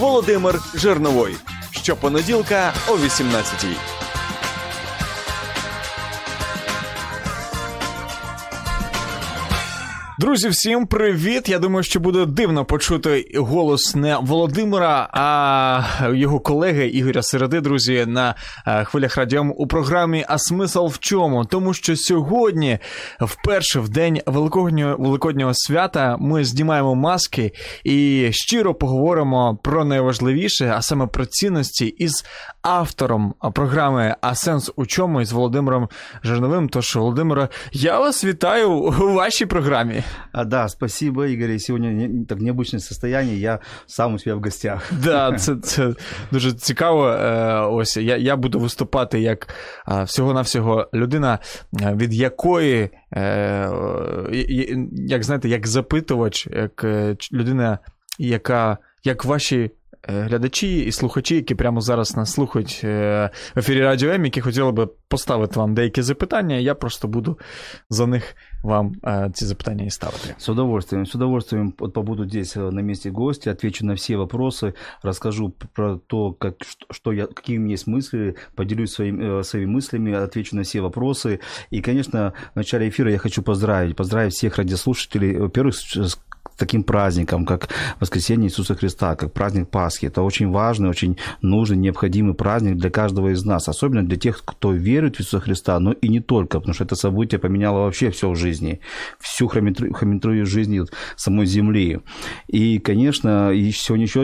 Володимир Жирновой. Щопонеділка о 18-й. Друзі, всім привіт! Я думаю, що буде дивно почути голос не Володимира, а його колеги Ігоря Середи, друзі, на е, хвилях радіом у програмі А смисл в чому? Тому що сьогодні, вперше в день Великоднього Великоднього свята, ми знімаємо маски і щиро поговоримо про найважливіше, а саме про цінності із автором програми А сенс у чому із Володимиром Жирновим. Тож, Володимира, я вас вітаю у вашій програмі. Да, спасибо, Игорь. Не, так необычное состояние, я сам у себя в гостях. Да, це це дуже цікаво. Е, ось я я буду виступати як всього-навсього людина, е, від якої, е, як знаєте, як запитувач, як людина, яка як ваші глядачі і слухачі, які прямо зараз нас слухають в ефірі Радіо М, які хотіли би поставити вам деякі запитання, я просто буду за них вам э, ці запитання и ставити. С удовольствием. С удовольствием побуду здесь э, на месте гостя, отвечу на все вопросы, расскажу про то, как, что я, какие у меня есть мысли, поделюсь своим, э, своими мыслями, отвечу на все вопросы. И, конечно, в начале эфира я хочу поздравить, поздравить всех радиослушателей, во-первых, с таким праздником, как воскресение Иисуса Христа, как праздник Пасхи. Это очень важный, очень нужный, необходимый праздник для каждого из нас, особенно для тех, кто верит в Иисуса Христа, но и не только, потому что это событие поменяло вообще все в жизни, всю хрометрию жизни самой Земли. И, конечно, сегодня еще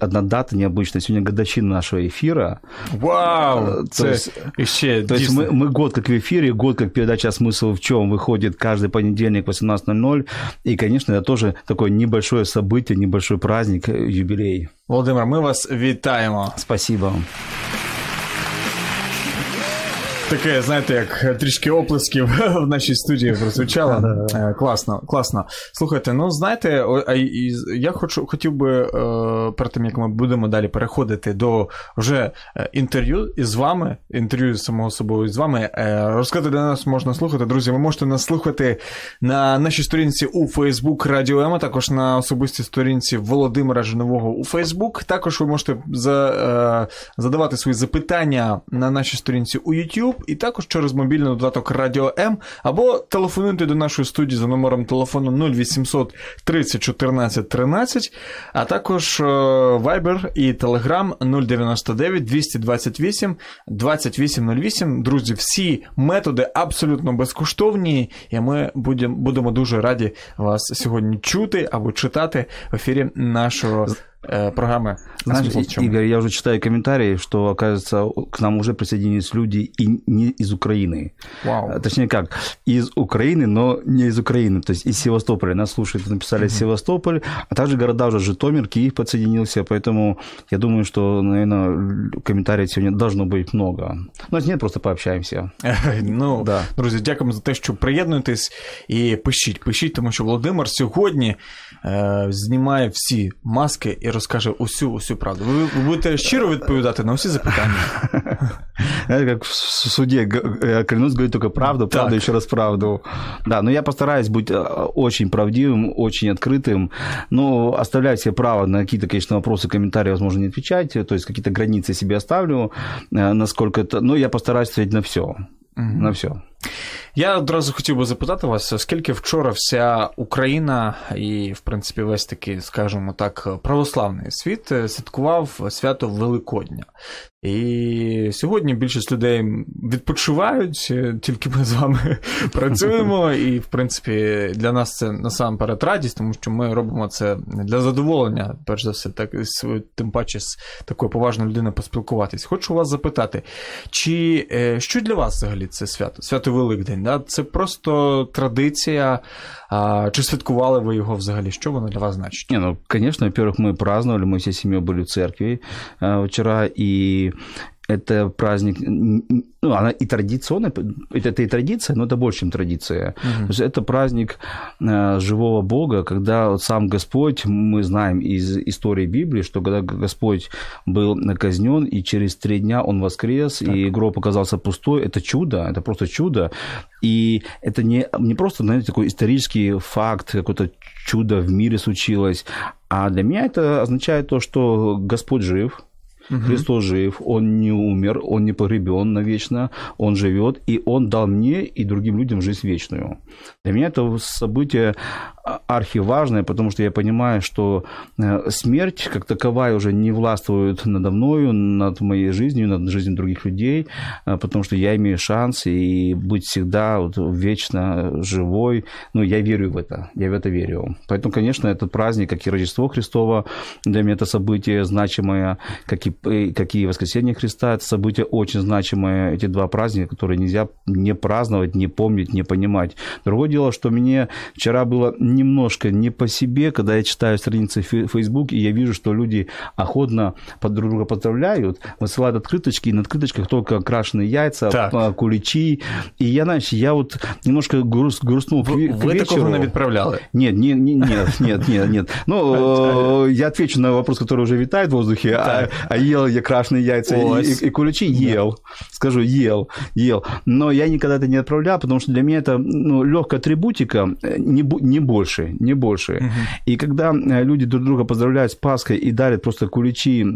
одна дата необычная, сегодня годовщина нашего эфира. Вау! То есть, еще то есть мы, мы год как в эфире, год как передача «Смысл в чем» выходит каждый понедельник в 18.00, и, конечно, это тоже такое небольшое событие, небольшой праздник, э, юбилей. Володимир, ми вас вітаємо. Спасибо. Таке, знаєте, як трішки оплесків в нашій студії прозвучало. Е, класно, класно. Слухайте, ну знаєте, я хочу хотів би е, перед тим, як ми будемо далі переходити до вже е, інтерв'ю із вами, інтерв'ю з самого собою з вами, розказати, де нас можна слухати. Друзі, ви можете нас слухати на нашій сторінці у Facebook Радіо Ема, також на особистій сторінці Володимира Жинового у Facebook. Також ви можете задавати свої запитання на нашій сторінці у YouTube і також через мобільний додаток Радіо М, або телефонуйте до нашої студії за номером телефону 0800 30 14 13, а також Viber і Telegram 099 228 2808. Друзі, всі методи абсолютно безкоштовні, і ми будемо дуже раді вас сьогодні чути або читати в ефірі нашого. Э, программы. Знаешь, Игорь, я уже читаю комментарии, что, оказывается, к нам уже присоединились люди и не из Украины. Вау. Э, точнее как, из Украины, но не из Украины, то есть из Севастополя. Нас слушают, написали mm-hmm. Севастополь, а также города уже Житомир, Киев подсоединился, поэтому я думаю, что, наверное, комментариев сегодня должно быть много. Ну, если нет, просто пообщаемся. Ну, да. друзі, дякуємо за те, що приєднуєтесь і пишіть, пишіть, тому що Володимир сьогодні е, знімає всі маски і розкаже усю усю правду. Ви, ви будете щиро відповідати на усі запитання. Как в суде, я клянусь говорить только правду, правду, еще раз правду. Да, но я постараюсь быть э, очень правдивым, очень открытым, но оставлять себе право на какие-то, конечно, вопросы, комментарии, возможно, не отвечать, то есть какие-то границы себе оставлю, э, насколько это... Но я постараюсь ответить на все. Угу. На все. Я одразу хотів би запитати вас, оскільки вчора вся Україна і, в принципі, весь такий, скажімо так, православний світ е, святкував свято Великодня. І сьогодні більшість людей відпочивають, е, тільки ми з вами працюємо. І, в принципі, для нас це насамперед радість, тому що ми робимо це для задоволення, перш за все, так тим паче з такою поважною людиною поспілкуватись. Хочу вас запитати, чи е, що для вас взагалі це свято? Свято святкувати Великдень? Да? Це просто традиція. А, Чи святкували ви його взагалі? Що воно для вас значить? Не, ну, конечно, во-первых, мы праздновали, мы всей семьей были в церкви э, вчера, и Это праздник, ну, она и традиционная, это, это и традиция, но это больше, чем традиция. Угу. То есть это праздник э, живого Бога, когда вот сам Господь, мы знаем из истории Библии, что когда Господь был казнен, и через три дня он воскрес, так. и гроб оказался пустой, это чудо, это просто чудо. И это не, не просто, знаете, такой исторический факт, какое-то чудо в мире случилось, а для меня это означает то, что Господь жив, Угу. Христос жив, Он не умер, Он не погребен навечно, Он живет, и Он дал мне и другим людям жизнь вечную. Для меня это событие архиважное, потому что я понимаю, что э, смерть как таковая уже не властвует надо мною, над моей жизнью, над жизнью других людей, э, потому что я имею шанс и быть всегда вот вечно живой. Ну, я верю в это, я в это верю. Поэтому, конечно, этот праздник, как и Рождество Христово, для меня это событие значимое, как и, как и Воскресение Христа, это событие очень значимое, эти два праздника, которые нельзя не праздновать, не помнить, не понимать. Другое дело, что мне вчера было немножко не по себе, когда я читаю страницы в Facebook, и я вижу, что люди охотно под друг друга поздравляют, высылают открыточки, и на открыточках только крашеные яйца, так. куличи. И я, знаешь, я вот немножко груст, грустнул вы, к, вы такого не отправляли? Нет, не, не, нет, нет, нет, нет. Ну, я отвечу на вопрос, который уже витает в воздухе, а, а ел я крашеные яйца и, и, и куличи? Ел. Скажу, ел, ел. Но я никогда это не отправлял, потому что для меня это ну, легкая атрибутика, не, не больше больше, не больше. Угу. И когда э, люди друг друга поздравляют с Пасхой и дарят просто куличи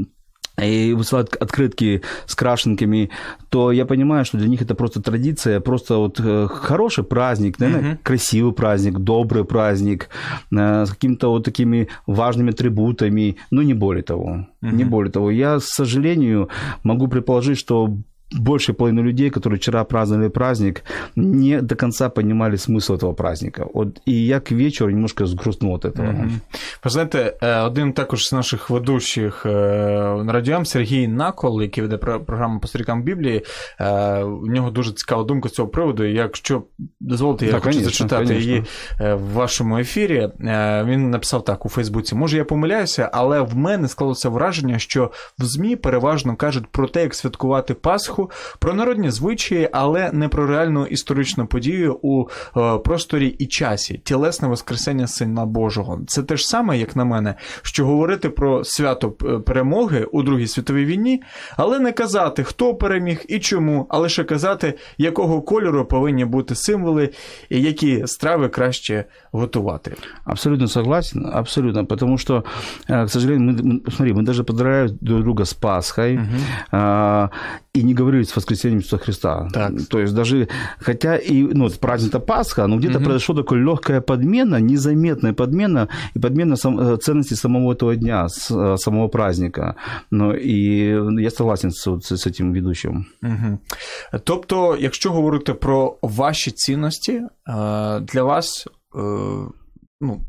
и высылают открытки с крашенками, то я понимаю, что для них это просто традиция, просто вот э, хороший праздник, наверное, uh красивый праздник, добрый праздник, э, с какими-то вот такими важными атрибутами, но не более того. uh Не более того. Я, к сожалению, могу предположить, что большая половина людей, которые вчера праздновали праздник, не до конца понимали смысл этого праздника. От, і я к вечору немножко згрустнув від этого. Mm-hmm. Ви знаєте, один також з наших ведучих на радіом Сергій Накол, який веде програму по сторікам Біблії, у нього дуже цікава думка з цього приводу. Якщо дозволите, я так, хочу конечно, зачитати конечно. її в вашому ефірі. Він написав так у Фейсбуці: може, я помиляюся, але в мене склалося враження, що в ЗМІ переважно кажуть про те, як святкувати Пасху про народні звичаї, але не про реальну історичну подію у е, просторі і часі, тілесне воскресення Сина Божого. Це те ж саме, як на мене, що говорити про свято е, перемоги у Другій світовій війні, але не казати, хто переміг і чому, а лише казати, якого кольору повинні бути символи і які страви краще готувати. Абсолютно согласен, абсолютно, потому что, е, к сожалению, мы, смотри, мы даже поздравляем друг друга с Пасхой, угу. а, и не говорили с воскресением Иисуса Христа. Так. То есть даже, хотя и ну, праздник это Пасха, но где-то угу. произошла такая легкая подмена, незаметная подмена, и подмена сам, э, ценности самого этого дня, с, э, самого праздника. Ну, и я согласен з, з цим ведучим. Угу. Тобто, якщо говорити про ваші цінності, для вас ну,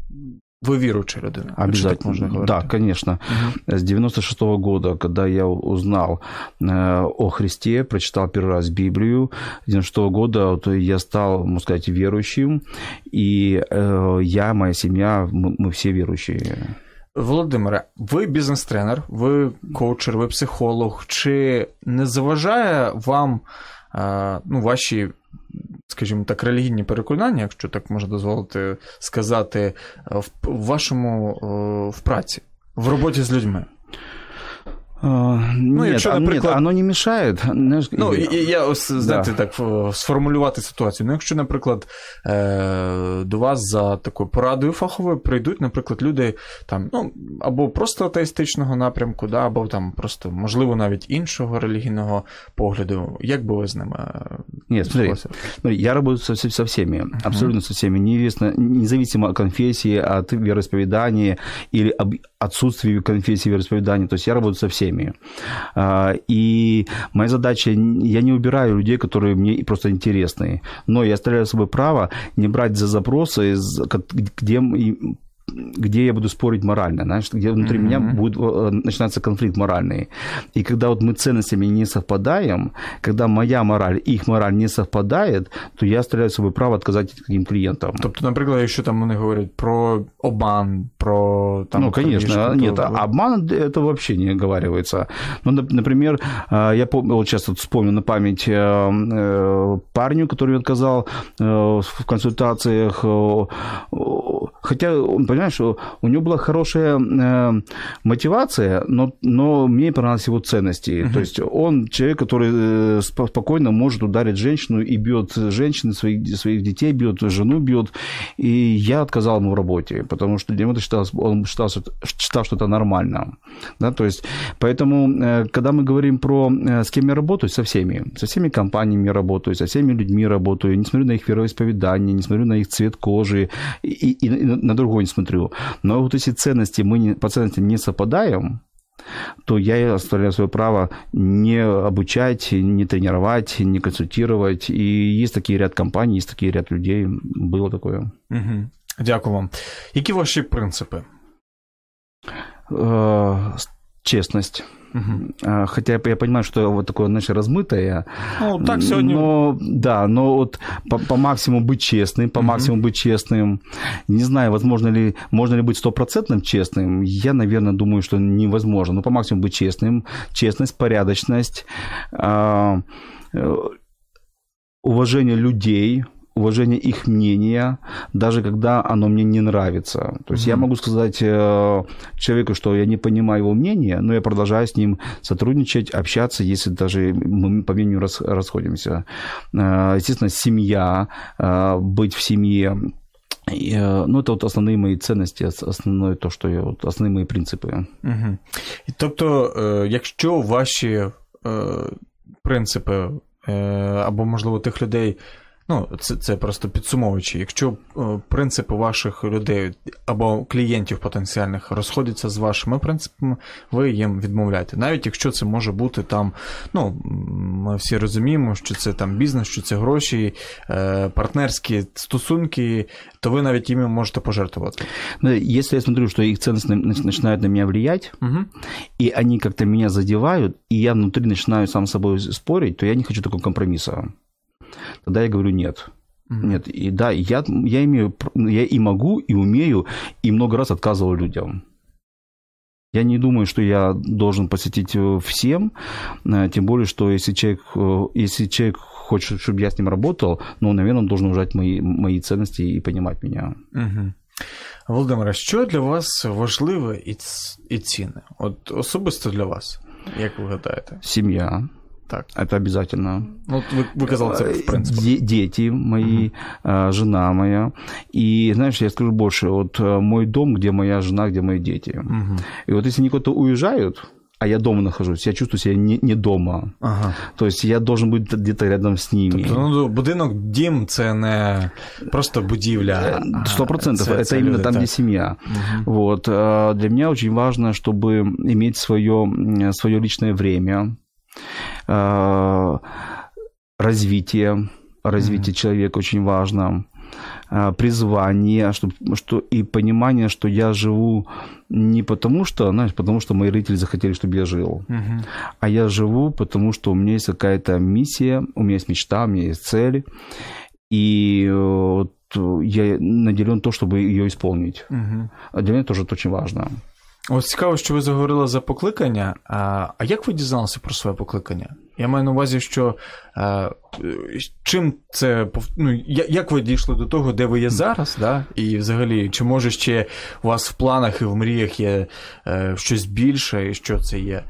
вы віруюча людина. Обязательно. можно говорить? Да, конечно. Угу. С 96 -го года, когда я узнал э, о Христе, прочитал первый раз Библию, с 96 -го года вот, я стал, можно сказать, верующим, и э, я, моя семья, мы, мы все верующие. Володимире, ви бізнес-тренер, ви коучер, ви психолог. Чи не заважає вам е, ну, ваші скажімо так, релігійні переконання, якщо так можна дозволити сказати, в вашому в праці, в роботі з людьми? Ну, нет, якщо, наприклад... нет, оно не. Знаешь, ну, і, я знаєте, да. так сформулювати ситуацію. Ну, якщо, наприклад, е, до вас за такою порадою фаховою прийдуть, наприклад, люди там, ну, або просто атеїстичного напрямку, да, або там просто, можливо, навіть іншого релігійного погляду, як би ви з ними Нет, смотри, смотри, я работаю со, со всеми, uh-huh. абсолютно со всеми, неизвестно, независимо от конфессии, от вероисповедания или об отсутствии конфессии вероисповедания, то есть я работаю со всеми всеми. И моя задача, я не убираю людей, которые мне просто интересны, но я оставляю собой право не брать за запросы, где где я буду спорить морально, знаешь, где внутри mm-hmm. меня будет э, начинаться конфликт моральный. И когда вот мы ценностями не совпадаем, когда моя мораль, их мораль не совпадает, то я оставляю собой право отказать таким клиентам. Тобто, наприклад, якщо там вони говорять про обман, про там. Ну, конечно, крадіжку, нет, то... обман это вообще не оговаривается. Ну, например, я помню, вот сейчас вот вспомню на память парню, который отказал в консультациях, хотя он понимаешь, у него была хорошая э, мотивация, но, но мне понравились его ценности. Uh-huh. То есть он человек, который э, спокойно может ударить женщину и бьет женщин, своих, своих детей бьет, жену бьет. И я отказал ему в работе, потому что для него это считалось, он считал, что, считал, что это нормально. Да, то есть, поэтому, э, когда мы говорим про э, с кем я работаю, со всеми, со всеми компаниями работаю, со всеми людьми работаю, не смотрю на их вероисповедание, не смотрю на их цвет кожи и, и, и на другой не смотрю. Но вот если ценности мы не, по ценностям не совпадаем, то я оставляю свое право не обучать, не тренировать, не консультировать. И есть такие ряд компаний, есть такие ряд людей. Было такое. Угу. Дякую вам. Які ваші принципи? Честность. Угу. Хотя я понимаю, что вот такое, знаешь, размытое. Ну, так сегодня... Но, да, но вот по, по максимуму быть честным, по угу. максимуму быть честным. Не знаю, возможно ли, можно ли быть стопроцентным честным. Я, наверное, думаю, что невозможно. Но по максимуму быть честным. Честность, порядочность, э, уважение людей – уважение их мнения, даже когда оно мне не нравится. То есть mm-hmm. я могу сказать э, человеку, что я не понимаю его мнения, но я продолжаю с ним сотрудничать, общаться, если даже мы по мнению рас, расходимся. Э, естественно, семья, э, быть в семье. Ну, это вот основные мои ценности, основное то, що я, от, основні мої принципи. Угу. Тобто, якщо ваші принципи, або, можливо, тих людей, Ну, це це просто підсумовуючи. Якщо е, принципи ваших людей або клієнтів потенціальних розходяться з вашими принципами, ви їм відмовляєте. Навіть якщо це може бути там, ну ми всі розуміємо, що це там бізнес, що це гроші, е, партнерські стосунки, то ви навіть їм можете пожертвувати. Ну, если я смотрю, что их ценности начинают на меня влиять, угу. и они как-то меня задевают, и я внутри начинаю сам с собой спорить, то я не хочу такого компромисса тогда я говорю нет. Mm-hmm. Нет, и да, я, я имею, я и могу, и умею, и много раз отказывал людям. Я не думаю, что я должен посетить э, всем, э, тем более, что если человек, э, если человек хочет, чтобы я с ним работал, ну, наверное, он должен уважать мои, мои ценности и понимать меня. Угу. Володимире, що для вас важливе і, і цінне? От особисто для вас, як ви гадаєте? Сім'я. Так. Это обязательно. Ну, вы, вы сказал, это в принципе. Дети мои, угу. жена моя. И, знаешь, я скажу больше, вот э, мой дом, где моя жена, где мои дети. Угу. И вот если они куда-то уезжают, а я дома нахожусь, я чувствую себя не, не дома. Ага. То есть я должен быть где-то рядом с ними. Тобто, ну, будинок, дім це не просто будівля. Сто процентов. Это це именно люди, там, так. где семья. Угу. Вот. Для меня очень важно, чтобы иметь свое, свое личное время, развитие, развитие mm-hmm. человека очень важно, э, призвание, что, что и понимание, что я живу не потому что, знаешь, потому что мои родители захотели, чтобы я жил, uh а я живу, потому что у меня есть какая-то миссия, у меня есть мечта, у меня есть цель, и вот я наделен то, чтобы ее исполнить. uh Для меня тоже это очень важно. Ось цікаво, що ви заговорили за покликання. А а як ви дізналися про своє покликання? Я маю на увазі, що а, чим це ну, як ви дійшли до того, де ви є зараз? да? І взагалі, чи може ще у вас в планах і в мріях є а, щось більше, і що це є?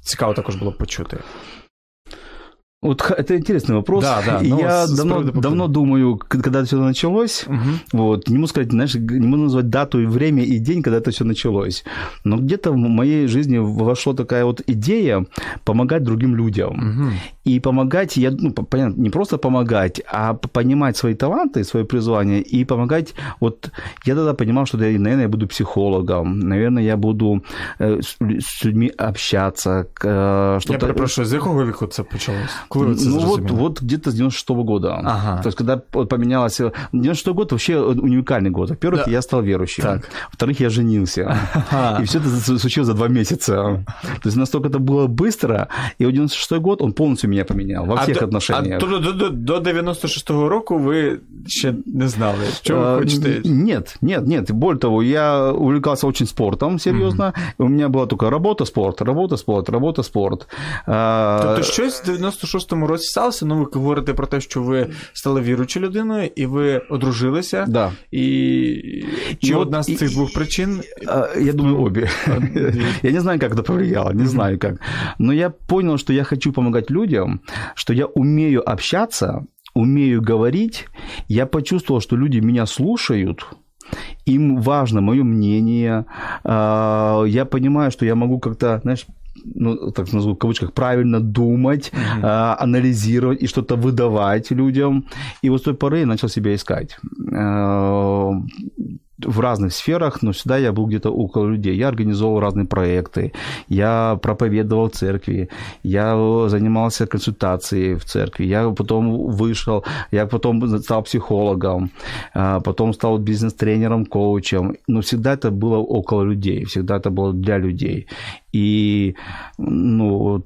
Цікаво також було б почути. Вот это интересный вопрос. Да, да. Я давно, давно думаю, когда это все началось. Угу. Вот, не могу сказать, знаешь, не могу назвать дату и время и день, когда это все началось. Но где-то в моей жизни вошла такая вот идея помогать другим людям. Угу. И помогать, я, ну, понятно, не просто помогать, а понимать свои таланты, свои призвания и помогать. Вот я тогда понимал, что, наверное, я буду психологом, наверное, я буду э, с людьми общаться. Э, что-то... Я перепрошую, з якого віку це почалось? Коли це ну, вот, вот где-то с 96 -го года. Ага. То есть, когда поменялось... 96 год вообще уникальный год. Во-первых, да. я стал верующим. Так. Во-вторых, я женился. Ага. И все это случилось за два месяца. То есть, настолько это было быстро. И в 96 год он полностью меня поменял во всех а отношениях. А до, до, до, до 96-го року ви ще не знали, що ви а, хочете? Нет, нет, нет. Более того, я увлекался очень спортом, серьезно. Mm-hmm. У меня была только работа, спорт, работа, спорт, работа, спорт. Тобто щось в 96-му році сталося, ну ви говорите про те, що ви стали віруючою людиною, і ви одружилися. Да. І чи ну, одна з цих двох причин? Я думаю, обе. Я не знаю, как это повлияло, не знаю как. Но я понял, что я хочу помогать людям, что я умею общаться, умею говорить, я почувствовал, что люди меня слушают, им важно мое мнение, а, я понимаю, что я могу как-то, знаешь, ну, так назову, в кавычках, правильно думать, mm-hmm. а, анализировать и что-то выдавать людям. И вот с той поры я начал себя искать. А, в разных сферах, но всегда я был где-то около людей. Я организовал разные проекты, я проповедовал в церкви, я занимался консультацией в церкви, я потом вышел, я потом стал психологом, а, потом стал бизнес-тренером, коучем. Но всегда это было около людей, всегда это было для людей. И, ну,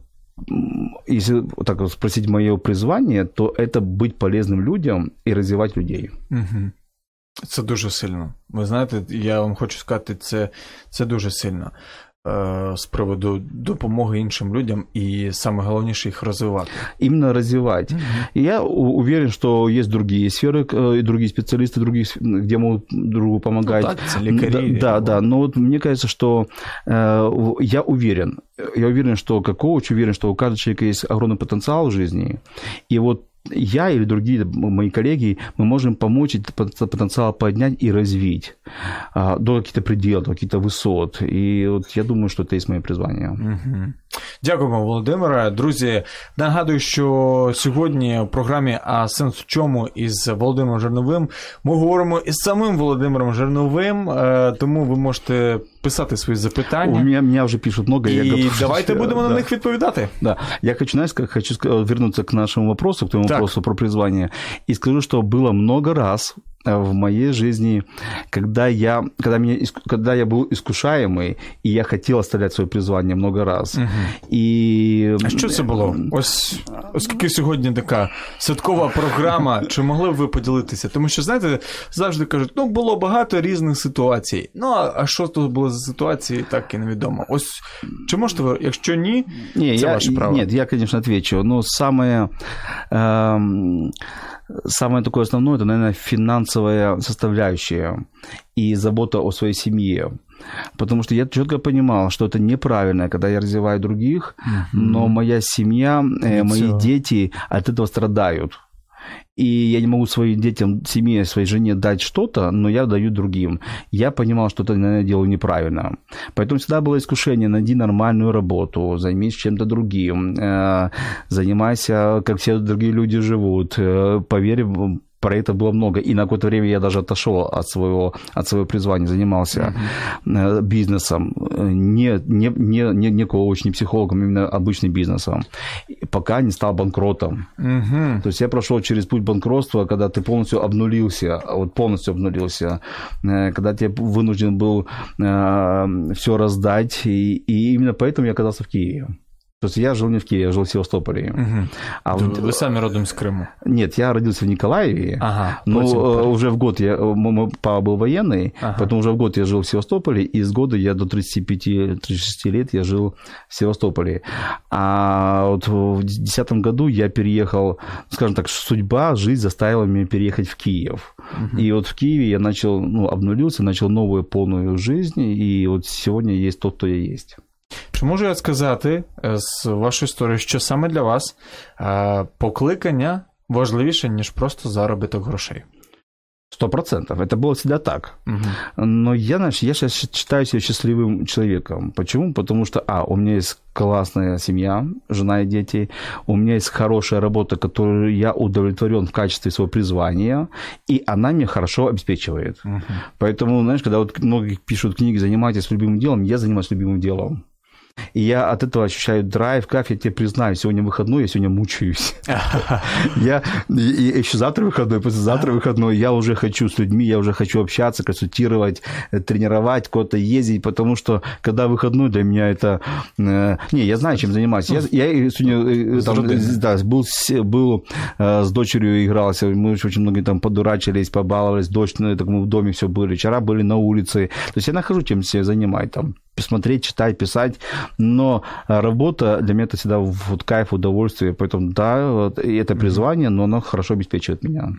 если так спросить мое призвание, то это быть полезным людям и развивать людей. Угу. Це дуже сильно. Ви знаєте, я вам хочу сказати, це це дуже сильно з приводу допомоги іншим людям и самое главнейшее их развивать. Именно развивать. Mm-hmm. И я уверен, что есть другие сферы, и другие специалисты, другие, где могут другу помогать. Ну, так, лекари. Да, да, да, но вот мне кажется, что э, я уверен, я уверен, что как коуч уверен, что у каждого человека есть огромный потенциал в жизни, и вот я или другие мои коллеги, мы можем помочь этот потенциал поднять и развить а, до каких-то пределов, до каких-то высот. И вот я думаю, что это есть мое призвание. Угу. Дякуємо, Володимире. Друзі, нагадую, що сьогодні в програмі А сенс в чому із Володимиром Жерновим ми говоримо із самим Володимиром Жерновим, е, тому ви можете писати свої запитання. У мене, мене вже пишуть много, і я готов. давайте будемо да. на них відповідати. Да. Я хочу, знаешь, как хочу вернуться к нашему вопросу, к твоему так. вопросу про призвание, и скажу, что было много раз Э, в моей жизни, когда я, когда, меня, когда я был искушаемый, и я хотел оставлять своє призвання много раз. Угу. І... А що це було? Ось оскільки сьогодні така святкова програма, чи могли б ви поділитися? Тому що, знаєте, завжди кажуть, ну було багато різних ситуацій. Ну, а що тут було за ситуації, так і невідомо. Ось чи можете ви, якщо ні, не, це я, ваше право? Нет, я, конечно, отвечу. Но самое... Эм самое такое основное, это, наверное, финансовая составляющая и забота о своей семье. Потому что я четко понимал, что это неправильно, когда я развиваю других, mm-hmm. но моя семья, э, мои дети от этого страдают и я не могу своим детям, семье, своей жене дать что-то, но я даю другим. Я понимал, что это, наверное, делаю неправильно. Поэтому всегда было искушение, найди нормальную работу, займись чем-то другим, э, занимайся, как все другие люди живут, э, поверь про это было много. И на какое-то время я даже отошел от своего, от своего призвания, занимался mm-hmm. бизнесом, не, не, не, не, не коуч, не психологом, именно обычным бизнесом, пока не стал банкротом. Mm-hmm. То есть я прошел через путь банкротства, когда ты полностью обнулился, вот полностью обнулился, э, когда ты вынужден был э, все раздать, и, и именно поэтому я оказался в Киеве. То есть я жил не в Киеве, я жил в Севастополе. Угу. А Вы в... сами родом из Крыма? Нет, я родился в Николаеве, ага, но э, уже в год я... Мой папа был военный, ага. поэтому уже в год я жил в Севастополе, и с года я до 35-36 лет я жил в Севастополе. А вот в 2010 году я переехал, скажем так, судьба, жизнь заставила меня переехать в Киев. Угу. И вот в Киеве я начал, ну, обнулился, начал новую полную жизнь, и вот сегодня есть тот, кто я есть. Чи можу я сказати е, з вашої історії, що саме для вас е, покликання важливіше, ніж просто заробіток грошей? Сто процентов. Это было всегда так. Угу. Но я, знаешь, я сейчас считаю себя счастливым человеком. Почему? Потому что, а, у меня есть классная семья, жена и дети, у меня есть хорошая работа, которую я удовлетворен в качестве своего призвания, и она меня хорошо обеспечивает. Угу. Поэтому, знаешь, когда вот многие пишут книги «Занимайтесь любимым делом», я занимаюсь любимым делом. И я от этого ощущаю драйв, кайф, я тебе признаю, сегодня выходной, я сегодня мучаюсь. Я еще завтра выходной, послезавтра выходной, я уже хочу с людьми, я уже хочу общаться, консультировать, э, тренировать, куда-то ездить, потому что когда выходной для меня это... Э, не, я знаю, чем заниматься. Я, сегодня э, был, был с дочерью игрался, мы очень много там подурачились, побаловались, дождь, ну, так мы в доме все были, вчера были на улице. То есть я нахожу чем себе занимать, там, смотреть, читать, писать, но работа для меня это всегда вот кайф, удовольствие, поэтому да, вот, и это призвание, но оно хорошо обеспечивает меня.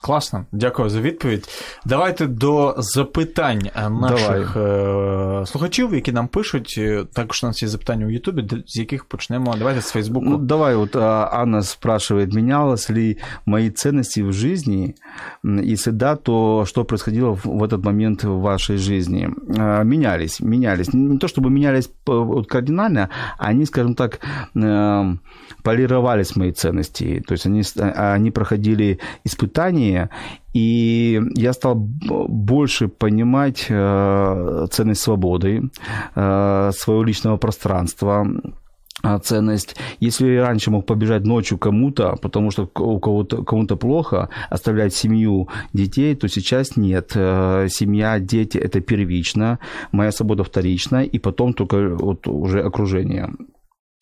Класно, дякую за відповідь. Давайте до запитань наших Давай. слухачів, які нам пишуть. Також у нас є запитання у Ютубі, з яких почнемо. Давайте з Фейсбуку. Ну, давай, вот Анна спрашивает, менялось ли мои ценности в жизни? Если да, то что происходило в этот момент в вашей жизни? Менялись, менялись. Не то чтобы менялись кардинально, они, скажем так, полировались мои ценности. То есть они, они проходили испытания, сознание, и я стал больше понимать э, ценность свободы, э, своего личного пространства, э, ценность. Если раньше мог побежать ночью кому-то, потому что у кого-то кому-то плохо, оставлять семью, детей, то сейчас нет. Семья, дети – это первично, моя свобода вторична, и потом только вот уже окружение.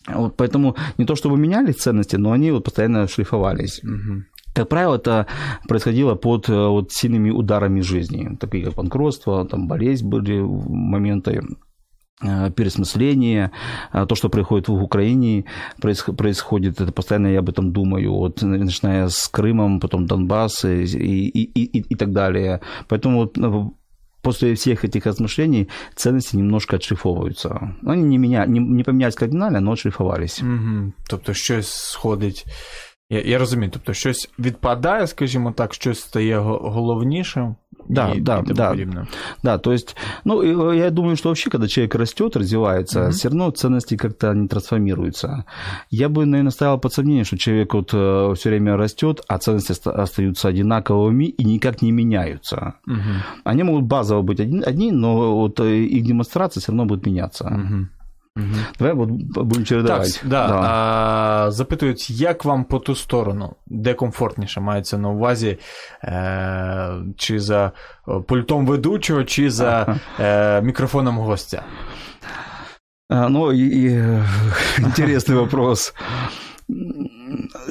Вот поэтому не то чтобы менялись ценности, но они вот постоянно шлифовались. Угу. Как правило, это происходило под э, вот, сильными ударами жизни, такие как банкротство, там, болезнь были моменты э, пересмысление, э, то, что происходит в Украине, происходит, это постоянно я об этом думаю, вот, начиная с Крымом, потом Донбасс и, и, и, и так далее. Поэтому вот ну, после всех этих размышлений ценности немножко отшлифовываются. Они не, меня, не, не поменялись кардинально, но отшлифовались. Угу. Тобто щось сходить Я я розумію, тобто щось відпадає, скажімо так, щось стає головнішим. Да, и, да, и да. Да, то есть, ну, я думаю, что вообще, когда человек растет, развивается, mm-hmm. все равно ценности как-то не трансформируются. Я бы, наверное, ставил под сомнение, что человек вот э, все время растет, а ценности остаются одинаковыми и никак не меняются. Mm-hmm. Они могут базово быть одни, но вот э, их демонстрация все равно будет меняться. Mm-hmm. Угу. Давай будемо чередувати. Так, да. да. А, Запитують, як вам по ту сторону, де комфортніше мається на увазі, е, чи за пультом ведучого, чи за е, мікрофоном гостя? А, ну, и, и интересный вопрос.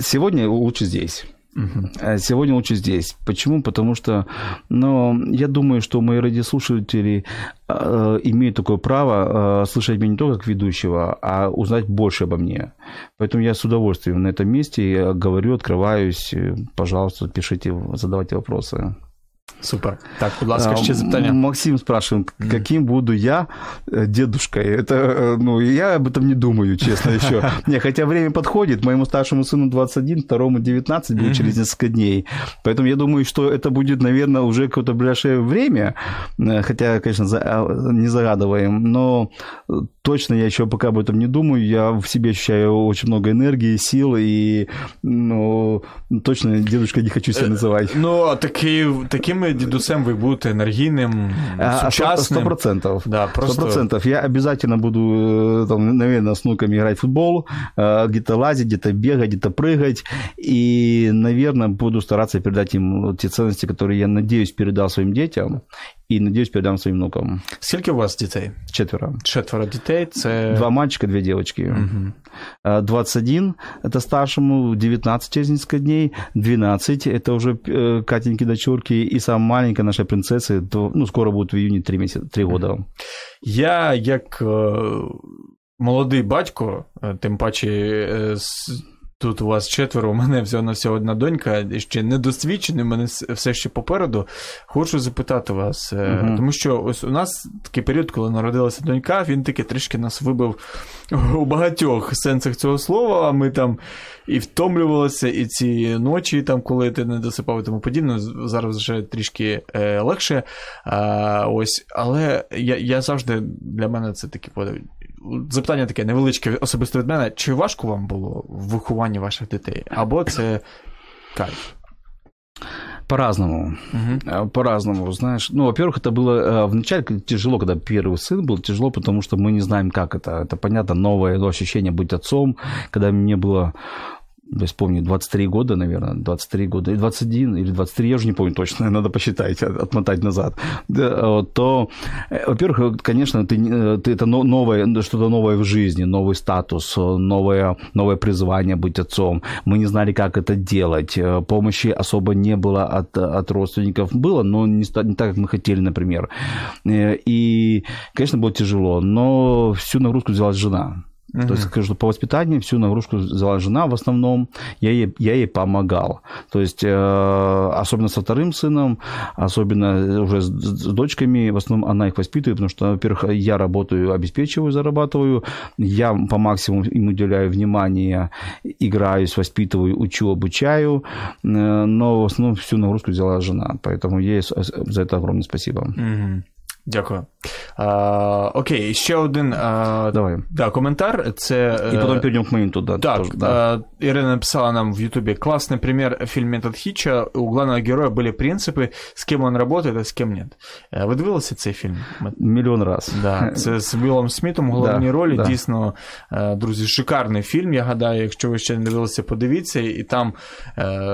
Сегодня лучше здесь. Угу. Сегодня лучше здесь. Почему? Потому что, ну, я думаю, что мои радиослушатели э, имеют такое право э, слышать меня не только как ведущего, а узнать больше обо мне. Поэтому я с удовольствием на этом месте говорю, открываюсь. Пожалуйста, пишите, задавайте вопросы. Супер. Так, будь ласка, ще запитання. Максим спрашивает, каким буду я э, дедушкой? Это, э, ну, я об этом не думаю, честно, еще. Не, хотя время подходит. Моему старшему сыну 21, второму 19 будет через несколько дней. Поэтому я думаю, что это будет, наверное, уже какое-то ближайшее время. Э, хотя, конечно, а, не загадываем. Но точно я еще пока об этом не думаю. Я в себе ощущаю очень много энергии, сил, и ну, точно дедушкой не хочу себя называть. Ну, таким дедусем вы будете энергийным, сучасным. Сто процентов. Да, просто... Сто процентов. Я обязательно буду, там, наверное, с внуками играть в футбол, где-то лазить, где-то бегать, где-то прыгать. И, наверное, буду стараться передать им те ценности, которые я надеюсь передал своим детям и, надеюсь, передам своим внукам. Сколько у вас детей? Четверо. Четверо детей. Це... Два мальчика, две девочки. Угу. 21 – это старшему, 19 через несколько дней, 12 – это уже э, Катеньки дочурки, и самая маленькая наша принцесса, то, ну, скоро будет в июне 3, месяца, 3 года. Я, як молодий батько, тим паче тут у вас четверо, у мене всього на всього одна донька, ще недосвідчений, у мене все ще попереду. Хочу запитати вас, угу. тому що ось у нас такий період, коли народилася донька, він таки трішки нас вибив у багатьох сенсах цього слова. А Ми там і втомлювалися, і ці ночі, там, коли ти не досипав і тому подібне, зараз вже трішки е, легше. А, ось, Але я я завжди для мене це таке запитання таке невеличке особисто від мене. Чи важко вам було в вихованні ваших дітей? Або це кайф? По-разному. Угу. По-разному, знаешь. Ну, во-первых, это было э, вначале тяжело, когда первый сын был, тяжело, потому что мы не знаем, как это. Это, понятно, новое ощущение быть отцом, когда мне было я вспомню, 23 года, наверное, 23 года, и 21 или 23, я уже не помню точно, надо посчитать, отмотать назад, то, э, во-первых, конечно, ты, э, ты это новое, что-то новое в жизни, новый статус, новое, новое призвание быть отцом. Мы не знали, как это делать. Э, помощи особо не было от, от родственников. Было, но не, не так, как мы хотели, например. И, конечно, было тяжело, но всю нагрузку взяла жена. Uh-huh. То есть, скажу, по воспитанию всю нагрузку взяла жена в основном, я ей, я ей помогал. То есть, э, особенно со вторым сыном, особенно уже с, с дочками, в основном она их воспитывает, потому что, во-первых, я работаю, обеспечиваю, зарабатываю, я по максимуму им уделяю внимание, играюсь, воспитываю, учу, обучаю, э, но в основном всю нагрузку взяла жена, поэтому ей за это огромное спасибо. Uh-huh. Дякую. А, Окей, ще один а, Давай. Да, коментар. Це, І потім перейдемо к моїм туди. Так, тоже, да. Ірина написала нам в Ютубе классный пример фильм «Метод Хитча». У главного героя были принципы, с кем он работает, а с кем нет. Ви дивилися цей фільм? Мільйон раз. Да, Це з Вілом Смітом в головній да, ролі. Да. Дійсно, друзі, шикарний фільм. Я гадаю, якщо ви ще не дивилися, подивіться. І там,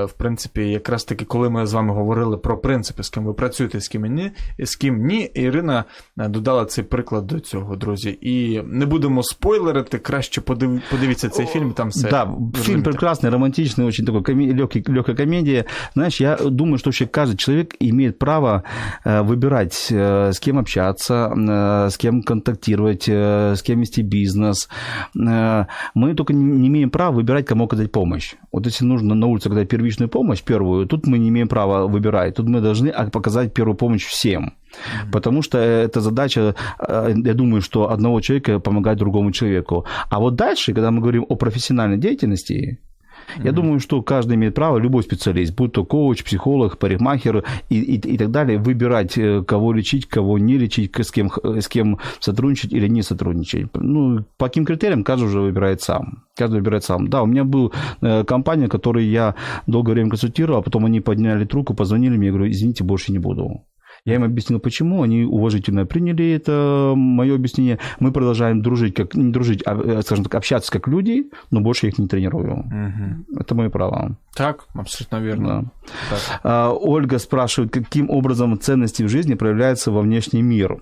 в принципі, якраз таки, коли ми з вами говорили про принципи, з ким ви працюєте, з ким ні, з ким ні, Ірина Ірина е, додала цей приклад до цього, друзі. І не будемо спойлерити, краще подив... подивіться цей фильм, там все. Да, фильм прекрасный, романтичный, очень такой коми... легкий, легкая комедия. Знаешь, я думаю, что вообще каждый человек имеет право э, выбирать, э, с кем общаться, э, с кем контактировать, с кем вести бизнес. Мы только не имеем права выбирать, кому оказать помощь. Вот если нужно на улице оказать первичную помощь, первую, тут мы не имеем права выбирать. Тут мы должны показать первую помощь всем. Mm-hmm. Потому что эта задача, э, я думаю, что одного человека помогать другому человеку. А вот дальше, когда мы говорим о профессиональной деятельности, я mm-hmm. думаю, что каждый имеет право, любой специалист, будь то коуч, психолог, парикмахер и, и, и так далее, выбирать, э, кого лечить, кого не лечить, с кем, с кем сотрудничать или не сотрудничать. Ну, по каким критериям каждый уже выбирает сам. Каждый выбирает сам. Да, у меня была э, компания, которую я долгое время консультировал, а потом они подняли трубку, позвонили мне, я говорю, извините, больше не буду. Я им объяснил, почему. Они уважительно приняли это мое объяснение. Мы продолжаем дружить, как не дружить, а, э, скажем так, общаться как люди, но больше их не тренирую. Угу. Это мое право. Так, абсолютно верно. Да. Так. А, Ольга спрашивает, каким образом ценности в жизни проявляются во внешний мир.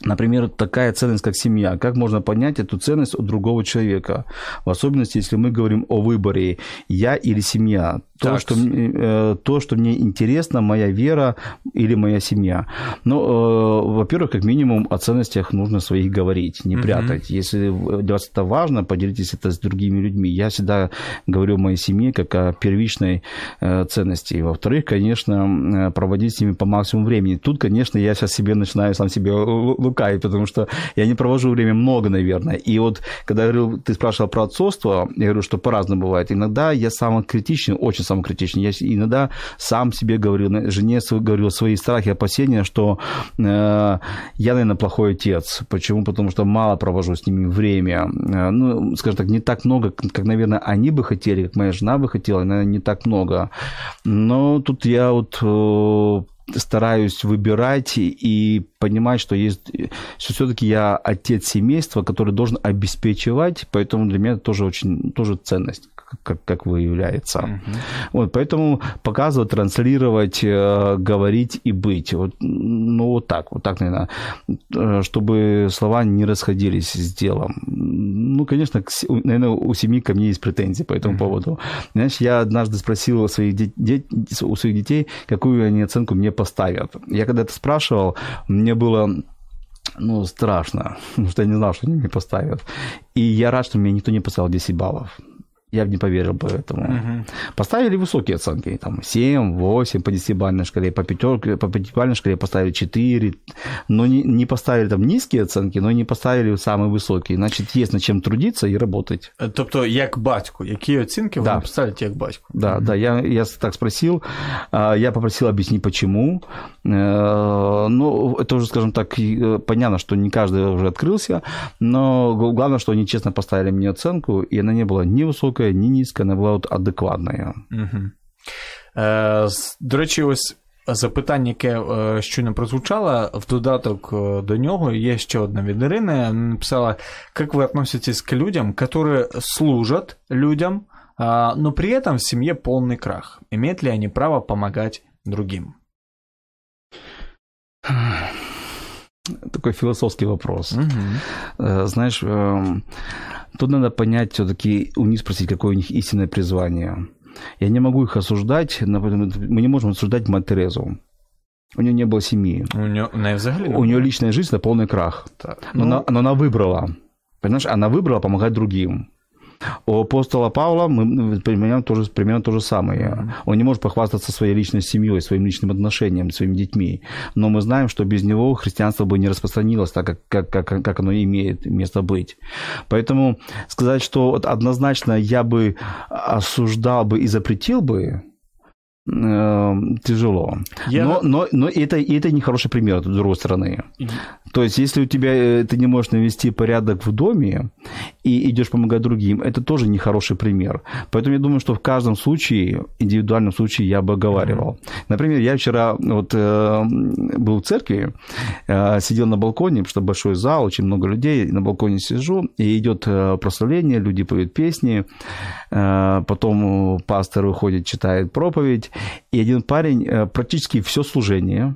Например, такая ценность, как семья. Как можно понять эту ценность у другого человека? В особенности, если мы говорим о выборе «я» или «семья». То, что, э, то, что мне интересно, моя вера или моя семья. Но, э, во-первых, как минимум о ценностях нужно своих говорить, не прятать. Угу. Если для вас это важно, поделитесь это с другими людьми. Я всегда говорю о моей семье как о первичной э, ценности. Во-вторых, конечно, проводить с ними по максимуму времени. Тут, конечно, я сейчас себе начинаю сам себе лукавить, потому что я не провожу время много, наверное. И вот, когда я говорил, ты спрашивал про отцовство, я говорю, что по-разному бывает. Иногда я самокритичен, очень самокритичен. Я иногда сам себе говорил, жене говорил свои страхи, опасения, что э, я, наверное, плохой отец. Почему? Потому что мало провожу с ними время. Э, ну, скажем так, не так много, как, наверное, они бы хотели, как моя жена бы хотела, наверное, не так много. Но тут я вот э, стараюсь выбирать и понимать, что есть, что все-таки я отец семейства, который должен обеспечивать, поэтому для меня это тоже очень тоже ценность как, как выявляется. Uh-huh. Вот, поэтому показывать, транслировать, э, говорить и быть. Вот, ну, вот так, вот так, наверное, э, чтобы слова не расходились с делом. Ну, конечно, наверное, у семьи ко мне есть претензии по этому uh-huh. поводу. Знаешь, я однажды спросил у своих, де- у своих детей, какую они оценку мне поставят. Я когда это спрашивал, мне было ну, страшно, потому что я не знал, что они мне поставят. И я рад, что мне никто не поставил 10 баллов. Я бы не поверил бы этому. Поставили высокие оценки, там 7, 8 по 10-бальной шкале, по, пятерке, по 5 шкале поставили 4, но не, не поставили там низкие оценки, но не поставили самые высокие. Значит, есть над чем трудиться и работать. Тобто, як батьку, які оцінки да. вы поставите як батьку? Да, угу. да, я, я так спросил, а, я попросил объяснить, почему. Э, ну, это уже, скажем так, э, понятно, что не каждый уже открылся, но главное, что они честно поставили мне оценку, и она не была ни высокой, висока, ні низька, вона була от адекватна. Угу. Е, До речі, ось запитання, яке е, щойно прозвучало, в додаток е, до нього є ще одна від Ірини. Вона написала, як ви относитесь к людям, які служать людям, но при этом в семье полный крах. Имеют ли они право помогать другим? Такой философский вопрос. Угу. Знаешь, эм, Тут надо понять все-таки, у них спросить, какое у них истинное призвание. Я не могу их осуждать, мы не можем осуждать мать Терезу. У нее не было семьи. У нее, у взагалі у нее личная жизнь это полный крах. Так. Но, ну... она, но она выбрала. Понимаешь, она выбрала помогать другим. У апостола Павла мы примерно то же, примерно то же самое. Он не может похвастаться своей личной семьей, своим личным отношением, своими детьми. Но мы знаем, что без него христианство бы не распространилось так, как, как, как, как оно имеет место быть. Поэтому сказать, что однозначно я бы осуждал бы и запретил бы, э, тяжело. Я... Но, но, но это, это не хороший пример, с другой стороны. То есть, если у тебя э, ты не можешь навести порядок в доме и идешь помогать другим, это тоже не хороший пример. Поэтому я думаю, что в каждом случае, индивидуальном случае, я бы оговаривал. Например, я вчера вот э, был в церкви, э, сидел на балконе, потому что большой зал, очень много людей, на балконе сижу, и идет э, прославление, люди поют песни, э, потом пастор выходит, читает проповедь, и один парень э, практически все служение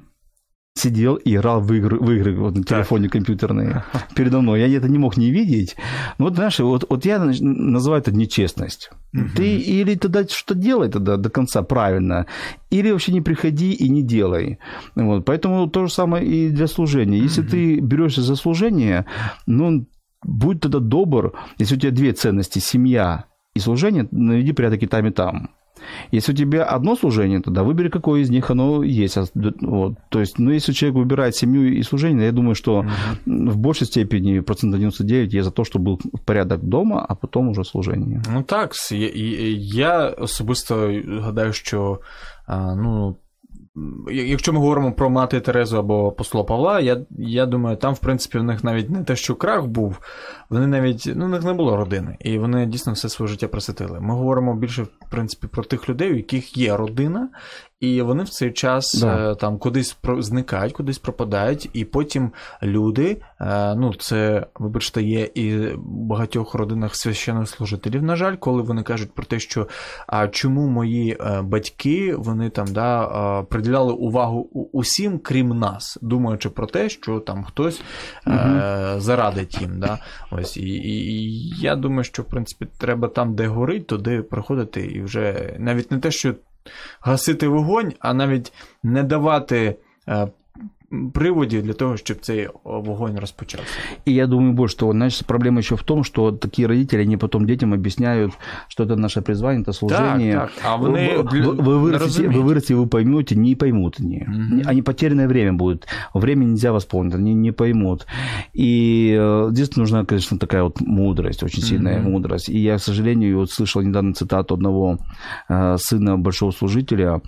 сидел и играл в игры, в игры вот, на телефоне так. компьютерные передо мной. Я это не мог не видеть. Ну, вот, знаешь, вот, вот я называю это нечестность. Угу. Ты или тогда что делай тогда до конца правильно, или вообще не приходи и не делай. Вот, поэтому то же самое и для служения. Если угу. ты берешься за служение, ну, будь тогда добр, если у тебя две ценности, семья и служение, наведи порядок и там, и там. Если у тебя одно служение, тогда выбери, какое из них оно есть. Вот. То есть, ну, если человек выбирает семью и служение, я думаю, что в большей степени, процентов 99, я за то, чтобы был порядок дома, а потом уже служение. Ну так, я, я особисто гадаю, що ну, Якщо ми говоримо про мати Терезу або посла Павла, я я думаю, там, в принципі, в них навіть не те, що крах був, вони навіть ну, в них не було родини, і вони дійсно все своє життя присвятили. Ми говоримо більше, в принципі, про тих людей, у яких є родина, і вони в цей час да. Е, там кудись зникають, кудись пропадають, і потім люди, е, ну це, вибачте, є і в багатьох родинах священнослужителів, на жаль, коли вони кажуть про те, що а чому мої е, батьки вони там да, приділяли увагу усім, крім нас, думаючи про те, що там хтось угу. зарадить їм. Да? Ось і, і, і я думаю, що в принципі треба там, де горить, туди приходити і вже навіть не те, що гасити вогонь, а навіть не давати приводів для того, чтобы цей вогонь распочался. И я думаю больше того, значит, проблема еще в том, что такие родители, они потом детям объясняют, что это наше призвание, это служение. Так, так. А вони вы, вы, вырастете, вы вырастете, вы поймете, не поймут они. Угу. Они потерянное время будут. Время нельзя восполнить, они не поймут. И э, здесь нужна, конечно, такая вот мудрость, очень сильная угу. мудрость. И я, к сожалению, вот слышал недавно цитату одного э, сына большого служителя.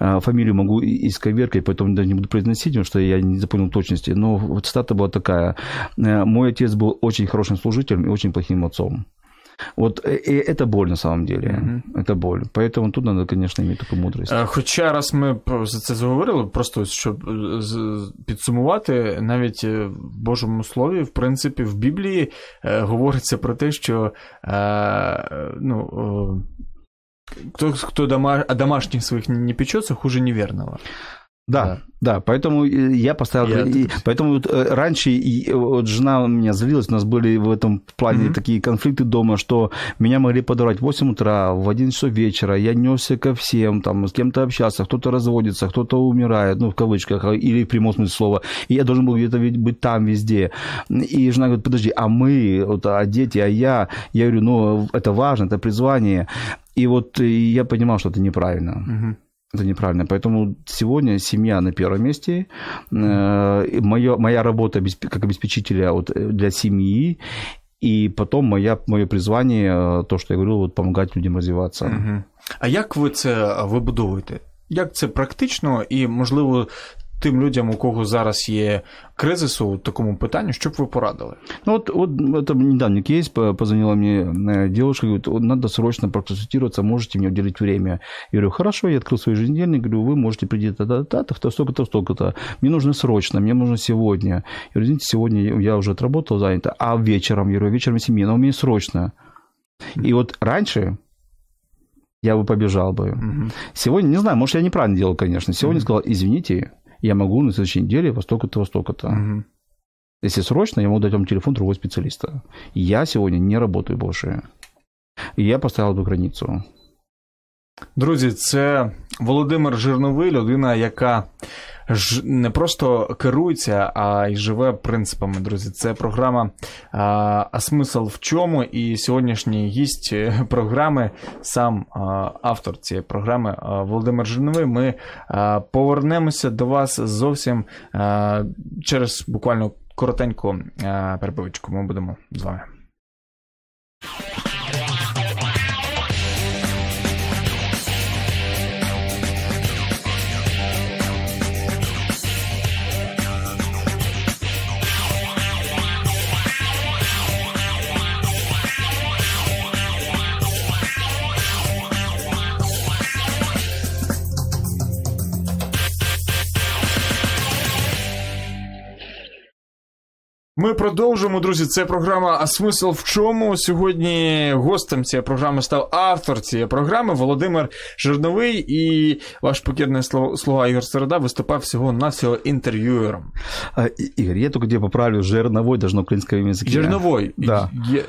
Э, фамилию могу исковеркать, поэтому даже не буду произносить, потому что я не запомнил точности, но цитата была такая. «Э, «Мой отец был очень хорошим служителем и очень плохим отцом». Вот э, и это боль на самом деле. Mm-hmm. Это боль. Поэтому тут надо, конечно, иметь таку мудрость. Хоча раз ми за це заговорили, просто щоб підсумувати, навіть в Божому слові, в принципі, в Біблії говориться про те, що ну, кто, кто дома, о домашних своих не печется, хуже неверного. Да, да, да, поэтому я поставил... Я... И, поэтому вот э, раньше и, вот жена у меня злилась, у нас были в этом плане mm-hmm. такие конфликты дома, что меня могли подорвать в 8 утра, в 11 часов вечера, я несся ко всем, там, с кем-то общаться, кто-то разводится, кто-то умирает, ну, в кавычках, или в прямом смысле слова, и я должен был где-то быть там везде. И жена говорит, подожди, а мы, вот, а дети, а я? Я говорю, ну, это важно, это призвание. И вот я понимал, что это неправильно. Mm-hmm. Это неправильно. Поэтому сегодня семья на первом месте. Э, моё, моя работа как обеспечителя вот для семьи. И потом моя, моє призвание, то, что я говорил, вот, помогать людям развиваться. Угу. А як ви це вибудовуєте? Як це практично і, можливо, тим людям, у кого зараз є кризису у такому питанні, що б ви порадили? Ну вот, вот это недавний кейс, позвонила мне э, девушка, говорит, надо срочно проконсультироваться, можете мне уделить время? Я говорю, хорошо, я открыл свой ежедневник, говорю, вы можете прийти тогда-то, столько-то, столько-то. Мне нужно срочно, мне нужно сегодня. Я говорю, извините, сегодня я уже отработал, занято, а вечером, я говорю, вечером семьи, но мне срочно. И вот раньше я бы побежал бы. Угу. Сегодня, не знаю, может, я неправильно делал, конечно. Сегодня угу. сказал, извините, я могу на следующей неделе во столько-то, во столько-то. Угу. Если срочно, я могу дать вам телефон другого специалиста. Я сегодня не работаю больше. І я поставив би границю. Друзі, це Володимир Жирновий, людина, яка ж не просто керується, а й живе принципами. Друзі, це програма а, а смисл в чому? І сьогоднішній гість програми, сам а, автор цієї програми Володимир Жирновий. Ми а, повернемося до вас зовсім через буквально коротеньку перебивочку. Ми будемо з вами. Ми продовжуємо, друзі. Це програма А смисл в чому? Сьогодні гостем цієї програми став автор цієї програми Володимир Жирновий і ваш покірний слуга Ігор Середа виступав всього на всього інтерв'юером. А, Игорь, я только тебе поправлю, Жерновой даже на украинском языке. Жерновой. Да. Е,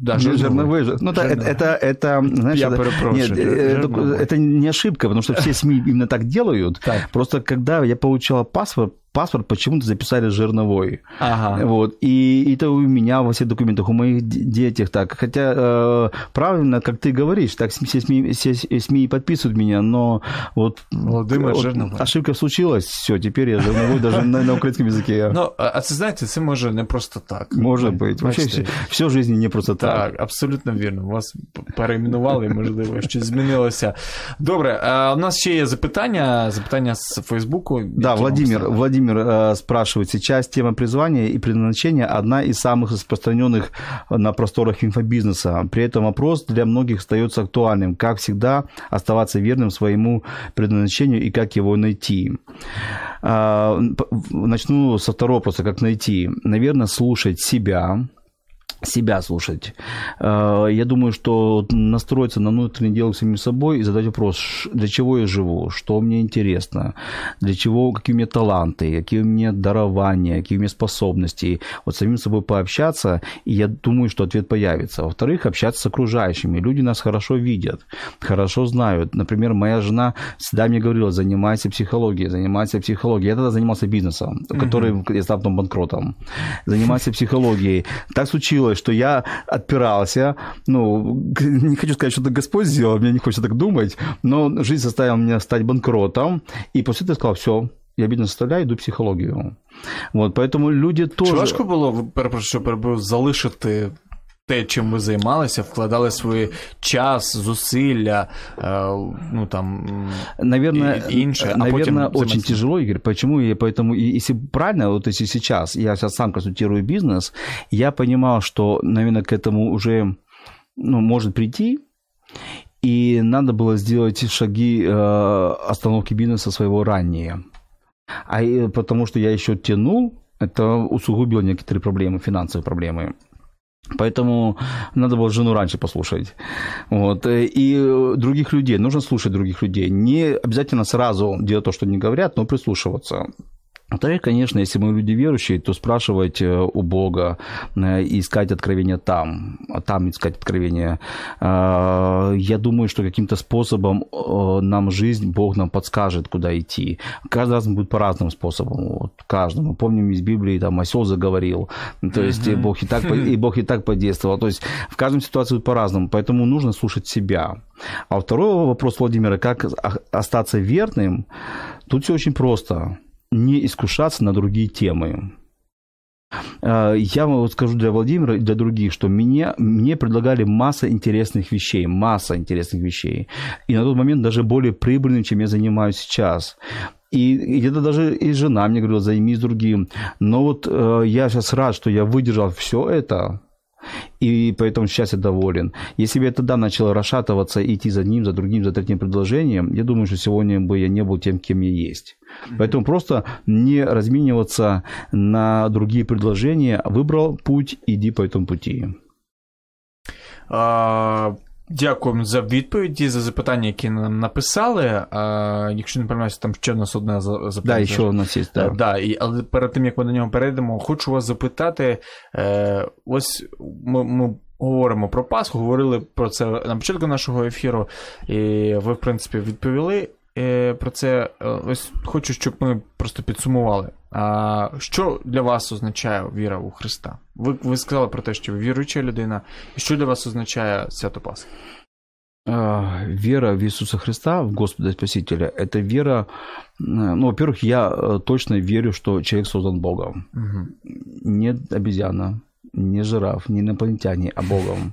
да, Жерновой. Ну, да, это, это, это, знаешь, я это, нет, это, это не ошибка, потому что все СМИ именно так делают. Так. Просто когда я получал паспорт, паспорт почему-то записали жирновой. Ага. Вот. И это у меня во всех документах, у моих детях так. Хотя э, правильно, как ты говоришь, так все СМИ, все СМИ подписывают меня, но вот, Володимир вот Жирновой. ошибка случилась, все, теперь я жирновой даже на, на украинском языке. Ну, а це знаєте, це може не просто так. Може бути. Вообще, все, все в житті не просто так. Так, абсолютно вірно. Вас перейменували, можливо, щось змінилося. Добре, а у нас ще є запитання, запитання з Фейсбуку. Да, Владимир, Владимир Владимир э, спрашивает, сейчас тема призвания и предназначения одна из самых распространенных на просторах инфобизнеса. При этом вопрос для многих остается актуальным. Как всегда оставаться верным своему предназначению и как его найти? Э, начну со второго вопроса, как найти. Наверное, слушать себя, себя слушать. Э, я думаю, что настроиться на внутренний диалог с самим собой и задать вопрос, для чего я живу, что мне интересно, для чего, какие у меня таланты, какие у меня дарования, какие у меня способности. Вот самим собой пообщаться, и я думаю, что ответ появится. Во-вторых, общаться с окружающими. Люди нас хорошо видят, хорошо знают. Например, моя жена всегда мне говорила, занимайся психологией, занимайся психологией. Я тогда занимался бизнесом, который я стал потом банкротом. Занимайся психологией. Так случилось, случилось, что я отпирался. Ну, не хочу сказать, что это Господь сделал, мне не хочется так думать, но жизнь заставила меня стать банкротом. И после этого я сказал, все, я оставляю, йду в психологію. От, поэтому люди теж... Чи важко було, перепрошую, перебив, залишити те, чим ви займалися, вкладали свій час, зусилля, ну там наверное, и, инше, а наверное, очень тяжело, Игорь. Почему? И поэтому, если правильно, вот если сейчас, я сейчас сам консультирую бизнес, я понимал, что, наверное, к этому уже ну, может прийти, и надо было сделать шаги э, остановки бизнеса своего ранее. А потому что я еще тянул, это усугубило некоторые проблемы, финансовые проблемы. Поэтому надо было жену раньше послушать. Вот. И других людей, нужно слушать других людей. Не обязательно сразу делать то, что они говорят, но прислушиваться. Во-вторых, конечно, если мы люди верующие, то спрашивать э, у Бога э, и искать откровения там, а там искать откровения. Э, я думаю, что каким-то способом нам жизнь, Бог нам подскажет, куда идти. Каждый раз будет по разным способам, вот, каждому. Помним из Библии, там осел заговорил, то есть uh-huh. Бог и так, и Бог и так подействовал. То есть в каждой ситуации будет по-разному, поэтому нужно слушать себя. А второй вопрос Владимира, как остаться верным, тут все очень просто не искушаться на другие темы. А, я вам скажу для Владимира и для других, что мне, мне предлагали масса интересных вещей, масса интересных вещей. И на тот момент даже более прибыльным, чем я занимаюсь сейчас. И где-то даже и жена мне говорила, займись другим. Но вот э, я сейчас рад, что я выдержал все это, и поэтому сейчас я доволен. Если бы я тогда начал расшатываться, идти за ним, за другим, за третьим предложением, я думаю, что сегодня бы я не был тем, кем я есть. Поэтому просто не размениваться на другие предложения. Выбрал путь, иди по этому пути. А, Дякуємо за відповіді, за запитання, які нам написали. А, Якщо не помиляюся, там ще в нас одне запитання. Да, ще у нас є, да. Да, і, але перед тим, як ми до нього перейдемо, хочу вас запитати. Е, ось ми, ми говоримо про Пасху, говорили про це на початку нашого ефіру, і ви, в принципі, відповіли. Е, про це е, ось хочу, щоб ми просто підсумували. А що для вас означає віра у Христа? Ви ви сказали про те, що ви віруюча людина, і що для вас означає свято Пасхи? Вера в Иисуса Христа, в Господа Спасителя, это вера, ну, во-первых, я э, точно верю, что человек создан Богом. Угу. Не обезьяна, не жираф, не инопланетяне, а Богом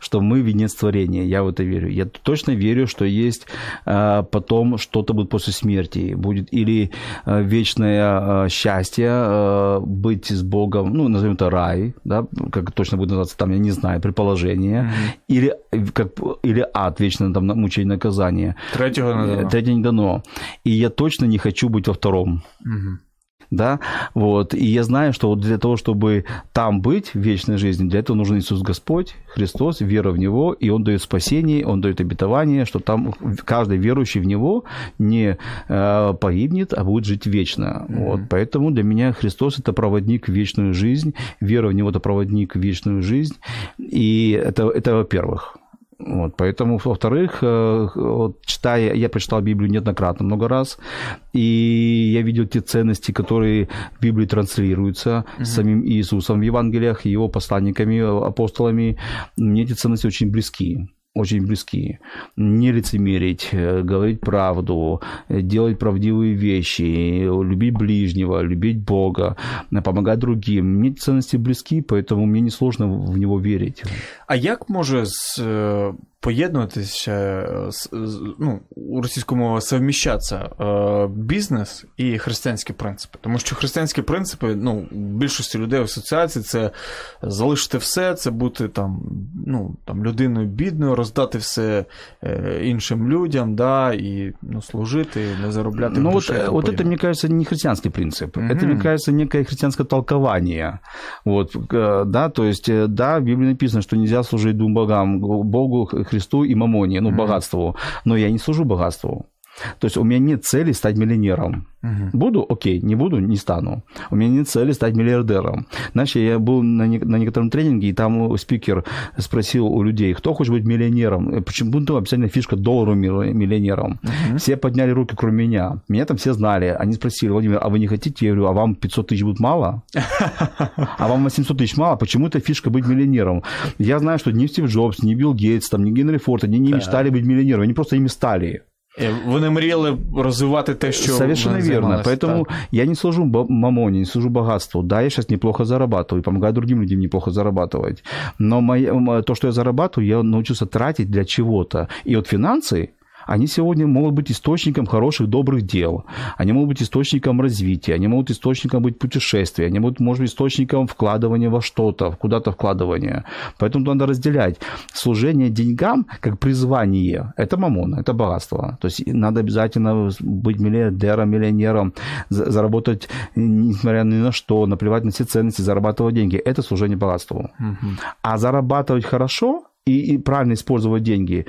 что мы венец творения. Я в это верю. Я точно верю, что есть э, потом что-то будет после смерти. Будет или э, вечное э, счастье, быть с Богом, ну, назовем это рай, да, как точно будет называться там, я не знаю, предположение. Mm-hmm. Или, как, или ад, вечное там мучение наказание. Третьего не дано. Третьего не дано. И я точно не хочу быть во втором. Mm-hmm да, вот, и я знаю, что вот для того, чтобы там быть в вечной жизни, для этого нужен Иисус Господь, Христос, вера в Него, и Он дает спасение, Он дает обетование, что там каждый верующий в Него не э, погибнет, а будет жить вечно, mm-hmm. вот, поэтому для меня Христос – это проводник в вечную жизнь, вера в Него – это проводник в вечную жизнь, и это, это во-первых, вот, поэтому, во-вторых, э, вот, читая, я прочитал Библию неоднократно, много раз, и я видел те ценности, которые в Библии транслируются mm-hmm. самим Иисусом в Евангелиях, его посланниками, апостолами. Мне эти ценности очень близки очень близки. Не лицемерить, э, говорить правду, делать правдивые вещи, любить ближнего, любить Бога, помогать другим. Мне ценности близки, поэтому мне несложно в него верить. А як може з поєднуватися ну, у російському мові совміщатися е, бізнес і християнські принципи. Тому що християнські принципи, ну, більшості людей в асоціації це залишити все, це бути там, ну, там, людиною бідною, роздати все е, іншим людям, да, і ну, служити, не заробляти Ну, вот, вот это, мне кажется, не христианский принцип. Mm-hmm. Это, мне кажется, некое христианское толкование. Вот, э, да, то есть, э, да, в Библии написано, что нельзя служить двум богам, Богу, Христу и Мамоне, ну, mm-hmm. богатству. Но я не служу богатству. То есть у меня нет цели стать миллионером. Угу. Буду? Окей. Не буду? Не стану. У меня нет цели стать миллиардером. Знаешь, я был на, не, на некотором тренинге, и там спикер спросил у людей, кто хочет быть миллионером? Э, почему ну, обязательно фишка доллару миллионером? Угу. Все подняли руки, кроме меня. Меня там все знали. Они спросили, Владимир, а вы не хотите? Я говорю, а вам 500 тысяч будет мало? А вам 800 тысяч мало? Почему эта фишка быть миллионером? Я знаю, что ни Стив Джобс, ни Билл Гейтс, там, ни Генри Форд, они не мечтали быть миллионером. Они просто ими стали. Вони мріяли розвивати те, що Совершенно верно. Поэтому так. я не служу мамоне, не служу богатству. Да, я сейчас неплохо зарабатываю, помогаю другим людям неплохо зарабатывать. Но моя, то, что я зарабатываю, я научился тратить для чего-то. И вот финансы, они сегодня могут быть источником хороших, добрых дел. Они могут быть источником развития, они могут источником быть путешествия, они могут, может быть, источником вкладывания во что-то, куда-то вкладывания. Поэтому надо разделять служение деньгам как призвание. Это мамон, это богатство. То есть надо обязательно быть миллиардером, миллионером, заработать, несмотря ни на что, наплевать на все ценности, зарабатывать деньги. Это служение богатству. Угу. А зарабатывать хорошо и, и правильно использовать деньги,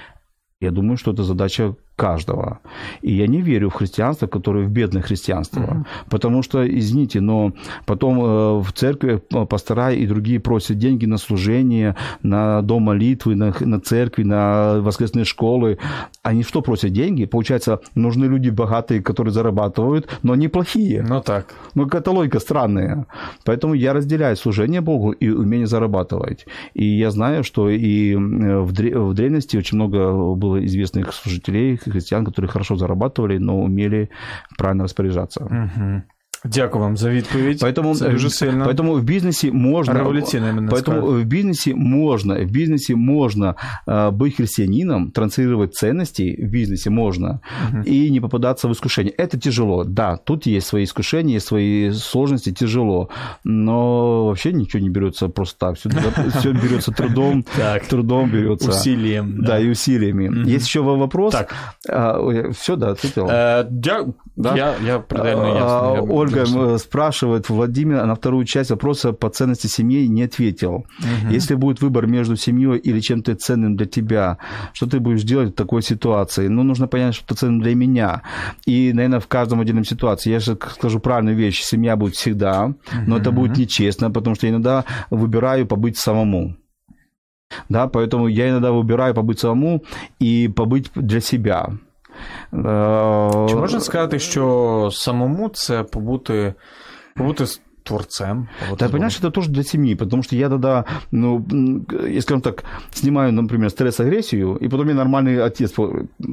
я думаю, что это задача каждого. И я не верю в христианство, которое в бедное христианство. Mm-hmm. Потому что, извините, но потом э, в церкви пастора и другие просят деньги на служение, на дом молитвы, на, на церкви, на воскресные школы. Они что просят? Деньги? Получается, нужны люди богатые, которые зарабатывают, но они плохие. Ну так. Ну, какая-то логика странная. Поэтому я разделяю служение Богу и умение зарабатывать. И я знаю, что и в, в древности очень много было известных служителей, христиан, которые хорошо зарабатывали, но умели правильно распоряжаться. Угу. Дякую вам за відповідь. Поэтому, Це дуже сильно. Поэтому в бизнесе можно... Революційно, именно Поэтому сказать. в бизнесе можно, в бизнесе можно э, быть христианином, транслировать ценности в бизнесе можно угу. и не попадаться в искушение. Это тяжело, да, тут есть свои искушения, свои сложности, тяжело, но вообще ничего не берется просто так, все, все берется трудом, трудом берется. Усилием. Да, и усилиями. Есть еще вопрос? Так. А, все, да, ответил. Э, я, я предельно ясно. Ольга Конечно. спрашивает Владимир на вторую часть вопроса по ценности семьи не ответил. Угу. Если будет выбор между семьей или чем-то ценным для тебя, что ты будешь делать в такой ситуации? Ну, нужно понять, что это ценно для меня. И, наверное, в каждом отдельном ситуации. Я же скажу правильную вещь. Семья будет всегда, но угу. это будет нечестно, потому что я иногда выбираю побыть самому. Да, поэтому я иногда выбираю побыть самому и побыть для себя. Чи можна сказати, що самому це побути, побути творцем. Вот да, понимаешь, это тоже для семьи, потому что я тогда, ну, я, скажем так, снимаю, например, стресс-агрессию, и потом я нормальный отец.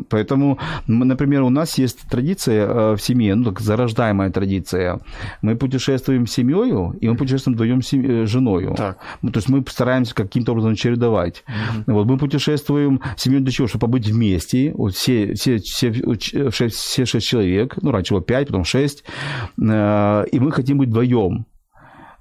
Поэтому, например, у нас есть традиция э, в семье, ну, так, зарождаемая традиция. Мы путешествуем с семьей, и мы путешествуем вдвоем с э, женой. Так. Ну, то есть мы стараемся каким-то образом чередовать. Угу. Вот мы путешествуем с семьей для чего? Чтобы побыть вместе. Вот все, все, все, шесть, все шесть человек, ну, раньше было пять, потом шесть, э, и мы хотим быть вдвоем.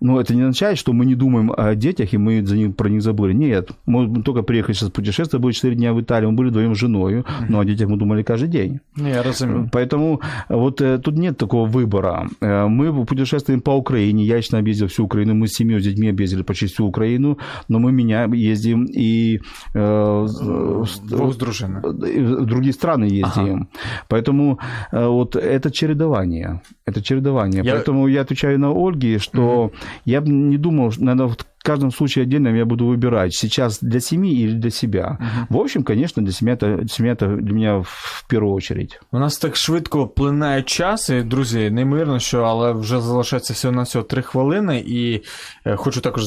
Но это не означает, что мы не думаем о детях, и мы за них, про них забыли. Нет, мы только приехали сейчас путешествовать, были 4 дня в Италии, мы были вдвоем с женой, но о детях мы думали каждый день. Я разумею. Поэтому вот э, тут нет такого выбора. Э, мы путешествуем по Украине, я лично объездил всю Украину, мы с семьей, с детьми объездили почти всю Украину, но мы меняем, ездим и э, в, дружина. в другие страны ездим. Ага. Поэтому э, вот это чередование. Это чередование. Я... Поэтому я отвечаю на Ольге, что угу я бы не думал, наверное, в каждом случае отдельно я буду выбирать, сейчас для семьи или для себя. Угу. В общем, конечно, для семьи это, семья это для меня в первую очередь. У нас так швидко плинає час, і, друзі, неймовірно, що, але вже залишається всього на всього три хвилини, і е, хочу також,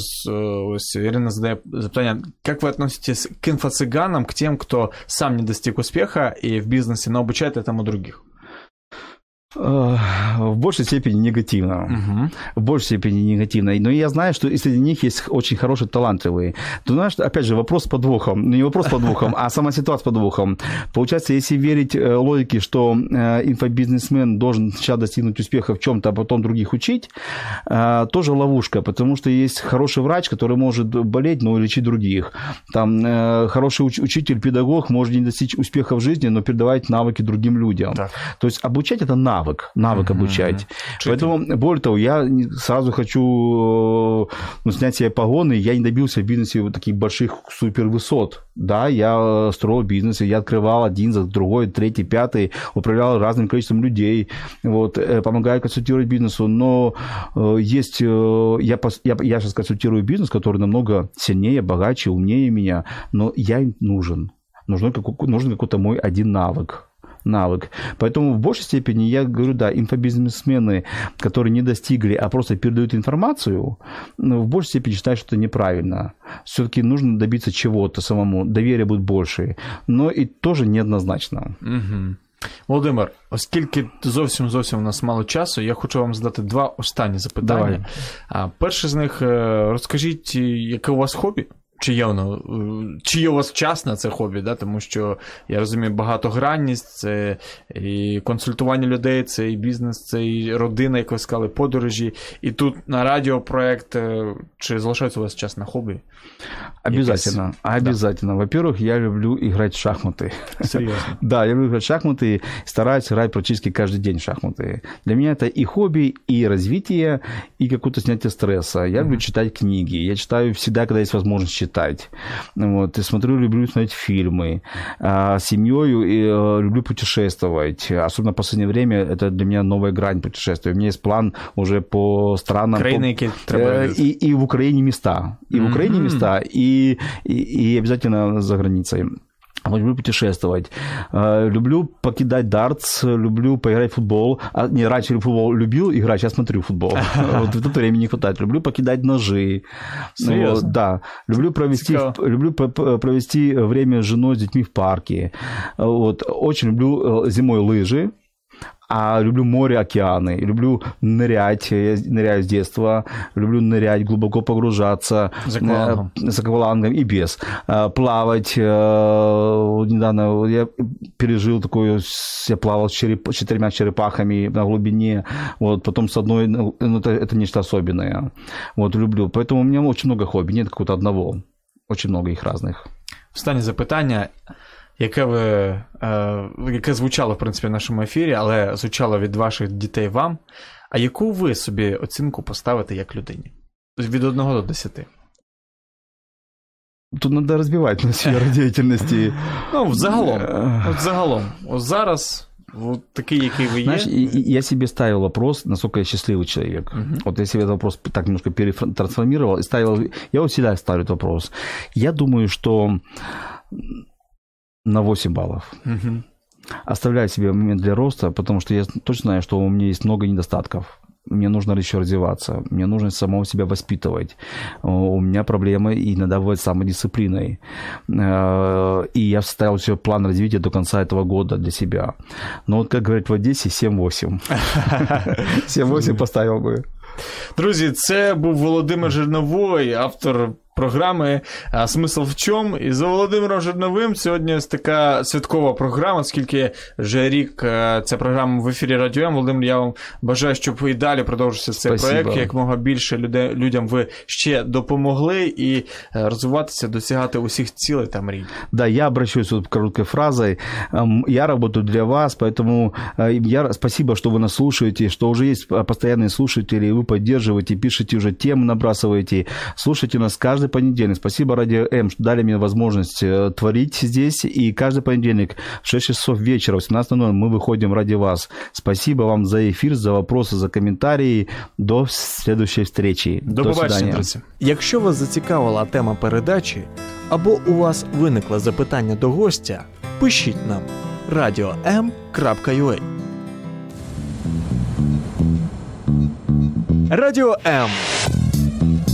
ось Ірина задає запитання, як ви относитесь к инфо-цыганам, к тем, кто сам не достиг успеха и в бизнесе, но обучает этому других? В большей степени негативно. Угу. В большей степени негативно. Но я знаю, что и среди них есть очень хорошие, талантливые. Ты знаешь, опять же, вопрос с подвохом. Ну, не вопрос с подвохом, а сама ситуация с подвохом. Получается, если верить э, логике, что э, инфобизнесмен должен сначала достигнуть успеха в чем-то, а потом других учить, э, тоже ловушка, потому что есть хороший врач, который может болеть, но лечить других. Там хороший учитель, педагог может не достичь успеха в жизни, но передавать навыки другим людям. Так. То есть обучать это навык навык, навык mm-hmm. обучать. Чуть Поэтому, более того, я сразу хочу ну, снять себе погоны, я не добился в бизнесе вот таких больших супервысот. Да, я строил бизнес, я открывал один за другой, третий, пятый, управлял разным количеством людей, вот, э, помогаю консультировать бизнесу, но э, есть, э, я, я, я сейчас консультирую бизнес, который намного сильнее, богаче, умнее меня, но я им нужен. Нужен, нужен какой-то мой один навык навык. Поэтому в большей степени я говорю, да, инфобизнесмены, которые не достигли, а просто передают информацию, ну, в большей степени считаю, что это неправильно. Все-таки нужно добиться чего-то самому, доверия будет больше, но и тоже неоднозначно. Угу. Володимир, оскільки зовсім зовсім у нас мало часу, я хочу вам задати два останні запитання. Давай. Перше з них розкажіть, яке у вас хобі? Чи є воно, чи є у вас час на це хобі, да? тому що я розумію, багатогранність, це і консультування людей, це і бізнес, це і родина, як ви сказали, подорожі. І тут на радіопроект, чи залишається у вас час на хобі? Обязательно, Якось... обязательно. Да. Во-первых, я люблю играть в шахматы. Серьезно? да, я люблю играть в шахматы, стараюсь играть практически каждый день в шахматы. Для меня это и хобби, и развитие, и какое-то снятие стресса. Я люблю читать книги. Я читаю всегда, когда есть возможность читать. Вот. И смотрю, люблю смотреть фильмы. А, с семьей э, люблю путешествовать. Особенно в последнее время это для меня новая грань путешествия. У меня есть план уже по странам. Краины, по... Э, и, и в Украине места. И в Украине места, и, и, и обязательно за границей. Люблю путешествовать. Э, люблю покидать дартс, люблю поиграть в футбол. А, не, раньше футбол любил играть, сейчас смотрю футбол. Вот в это времени не хватает. Люблю покидать ножи. Серьезно? Да. Люблю провести, люблю провести время с женой, с детьми в парке. Вот. Очень люблю э, зимой лыжи. А люблю море, океаны, люблю нырять, я ныряю с детства, люблю нырять, глубоко погружаться. За аквалангом. Э, с аквалангом и без. Э, плавать. Э, недавно я пережил такую, я плавал с череп, четырьмя черепахами на глубине, вот, потом с одной, ну, это, это нечто особенное. Вот, люблю. Поэтому у меня очень много хобби, нет какого-то одного. Очень много их разных. Останнє запитання яке ви, е, яке звучало, в принципі, в нашому ефірі, але звучало від ваших дітей вам. А яку ви собі оцінку поставите як людині? Тобто від 1 до 10? Тут треба розбивати на сферу діяльності. Ну, загалом. От загалом. От зараз. Вот такие, какие вы Знаешь, я себе ставил вопрос, насколько я счастливый человек. Uh-huh. Вот я себе этот вопрос так немножко перетрансформировал и ставил... Я вот всегда ставлю этот вопрос. Я думаю, что на 8 баллов. Угу. Оставляю себе момент для роста, потому что я точно знаю, что у меня есть много недостатков. Мне нужно еще развиваться, мне нужно самого себя воспитывать. У меня проблемы иногда бывают с самодисциплиной. Э, и я вставил себе план развития до конца этого года для себя. Но вот, как говорят в Одессе, 7-8. 7-8 поставил бы. Друзі, це був Володимир Жирновой, автор програми а, Смисл в чому? І за Володимиром Жирновим сьогодні ось така святкова програма, оскільки вже рік а, ця програма в ефірі Радіо М. Володимир, я вам бажаю, щоб і далі продовжився цей Спасибо. проект. Як мога більше людей, людям ви ще допомогли і розвиватися, досягати усіх цілей та мрій. Да, я обращаюсь вот короткой фразой. Я работаю для вас, поэтому я спасибо, что вы нас слушаете, что уже есть постоянные слушатели, и вы поддерживаете, пишете уже темы, набрасываете. Слушайте нас каждый каждый понедельник. Спасибо Радио М, что дали мне возможность э, творить здесь. И каждый понедельник в 6 часов вечера, в 18.00 мы выходим ради вас. Спасибо вам за эфир, за вопросы, за коментарі. До следующей встречи. До, До побачення, друзі. Якщо вас зацікавила тема передачі, або у вас виникло запитання до гостя, пишіть нам radio.m.ua Радіо М